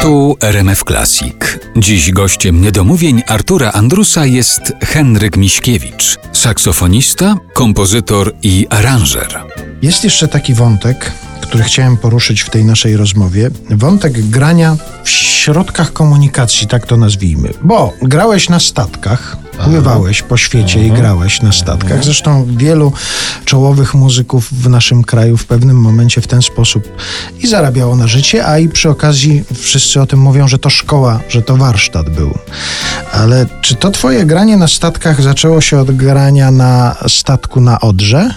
Tu RMF Classic. Dziś gościem niedomówień Artura Andrusa jest Henryk Miśkiewicz, saksofonista, kompozytor i aranżer. Jest jeszcze taki wątek, który chciałem poruszyć w tej naszej rozmowie. Wątek grania w środkach komunikacji, tak to nazwijmy. Bo grałeś na statkach, pływałeś po świecie i grałeś na statkach. Zresztą wielu czołowych muzyków w naszym kraju w pewnym momencie w ten sposób i zarabiało na życie, a i przy okazji wszyscy o tym mówią, że to szkoła, że to warsztat był. Ale czy to twoje granie na statkach zaczęło się od grania na statku na Odrze?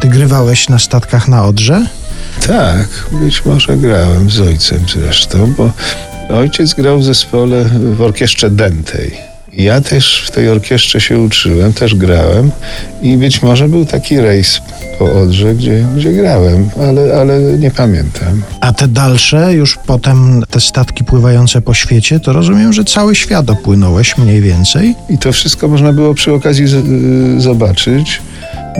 Ty grywałeś na statkach na Odrze? Tak, być może grałem z ojcem zresztą, bo ojciec grał w zespole w orkiestrze dętej. Ja też w tej orkiestrze się uczyłem, też grałem i być może był taki rejs po Odrze, gdzie, gdzie grałem, ale, ale nie pamiętam. A te dalsze, już potem te statki pływające po świecie, to rozumiem, że cały świat opłynąłeś mniej więcej? I to wszystko można było przy okazji z, y, zobaczyć,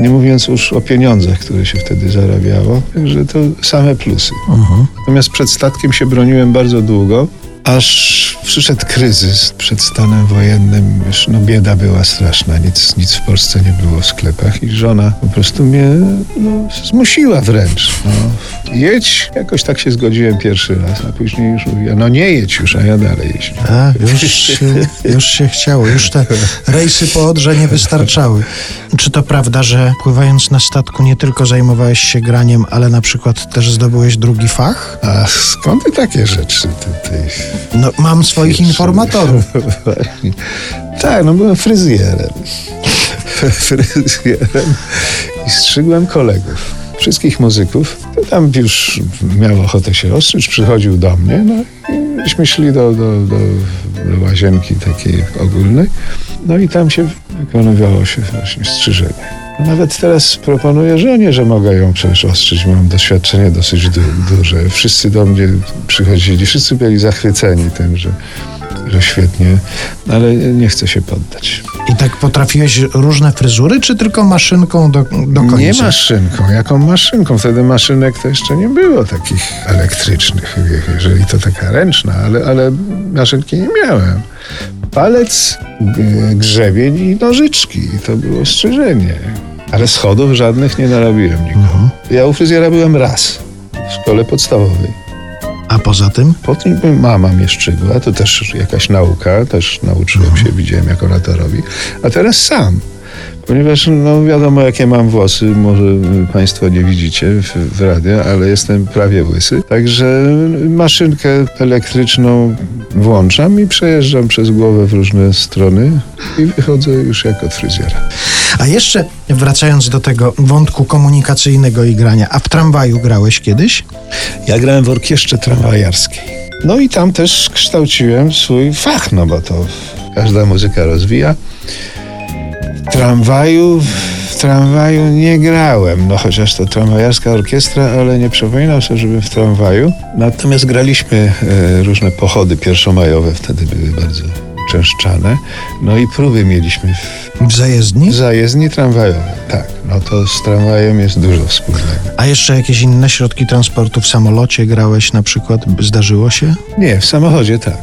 nie mówiąc już o pieniądzach, które się wtedy zarabiało. Także to same plusy. Natomiast przed statkiem się broniłem bardzo długo, aż przyszedł kryzys przed stanem wojennym. Już, no bieda była straszna, nic, nic w Polsce nie było w sklepach i żona po prostu mnie no, zmusiła wręcz. No. Jedź, jakoś tak się zgodziłem pierwszy raz, a później już mówiła, no nie jedź już, a ja dalej jeździłem. A, już się, już się chciało, już te rejsy po Odrze nie wystarczały. Czy to prawda, że pływając na statku nie tylko zajmowałeś się graniem, ale na przykład też zdobyłeś drugi fach? A skąd ty takie rzeczy? Ty, ty? No, mam swoich informatorów. Tak, no byłem fryzjerem. fryzjerem i strzygłem kolegów. Wszystkich muzyków. Tam już miał ochotę się ostrzyć, przychodził do mnie, no i myśmy szli do, do, do, do łazienki takiej ogólnej. No i tam się wykonywało się właśnie strzyżenie. Nawet teraz proponuję żonie, że mogę ją przecież ostrzyć. Mam doświadczenie dosyć du duże. Wszyscy do mnie przychodzili, wszyscy byli zachwyceni tym, że, że świetnie, ale nie chcę się poddać. I tak potrafiłeś różne fryzury, czy tylko maszynką do, do końca? Nie maszynką. Jaką maszynką? Wtedy maszynek to jeszcze nie było takich elektrycznych, jeżeli to taka ręczna, ale, ale maszynki nie miałem. Palec, grzebień i nożyczki. I to było strzyżenie. Ale schodów żadnych nie narobiłem nikomu. Ja u fryzjera byłem raz w szkole podstawowej. A poza tym? Potem mama mnie szczygła, to też jakaś nauka, też nauczyłem się, widziałem jak ona to robi. A teraz sam. Ponieważ no wiadomo jakie mam włosy, może Państwo nie widzicie w, w radio, ale jestem prawie łysy. Także maszynkę elektryczną włączam i przejeżdżam przez głowę w różne strony i wychodzę już jako fryzjera. A jeszcze wracając do tego wątku komunikacyjnego i grania, a w tramwaju grałeś kiedyś? Ja grałem w orkiestrze tramwajarskiej. No i tam też kształciłem swój fach, no bo to każda muzyka rozwija. W tramwaju, tramwaju nie grałem, no chociaż to tramwajarska orkiestra, ale nie przypominam sobie, żeby w tramwaju. Natomiast graliśmy e, różne pochody pierwszomajowe, wtedy były bardzo częszczane. No i próby mieliśmy w W zajezdni? zajezdni tramwajowej. Tak, no to z tramwajem jest dużo wspólnego. A jeszcze jakieś inne środki transportu? W samolocie grałeś na przykład? Zdarzyło się? Nie, w samochodzie tak.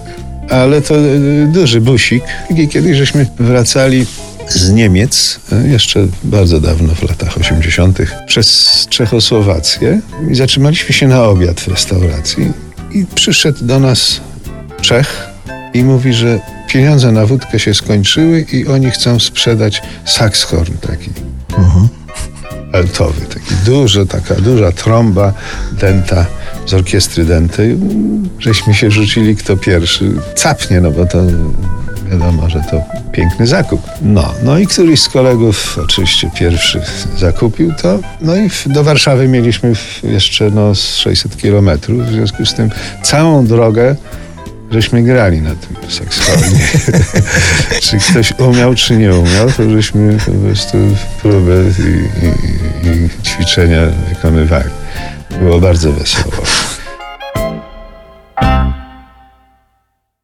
Ale to y, duży busik. I kiedyś żeśmy wracali z Niemiec, y, jeszcze bardzo dawno, w latach 80., przez Czechosłowację i zatrzymaliśmy się na obiad w restauracji. I przyszedł do nas Czech i mówi, że pieniądze na wódkę się skończyły i oni chcą sprzedać saxhorn taki. Altowy, taki duży, taka duża trąba dęta z orkiestry dętej. Żeśmy się rzucili kto pierwszy. Capnie, no bo to wiadomo, że to piękny zakup. No, no i któryś z kolegów oczywiście pierwszy zakupił to. No i do Warszawy mieliśmy jeszcze no, z 600 kilometrów, w związku z tym całą drogę żeśmy grali na tym saksofonie. czy ktoś umiał, czy nie umiał, to żeśmy po prostu próbę i, i, i ćwiczenia wykonywali. Było bardzo wesoło.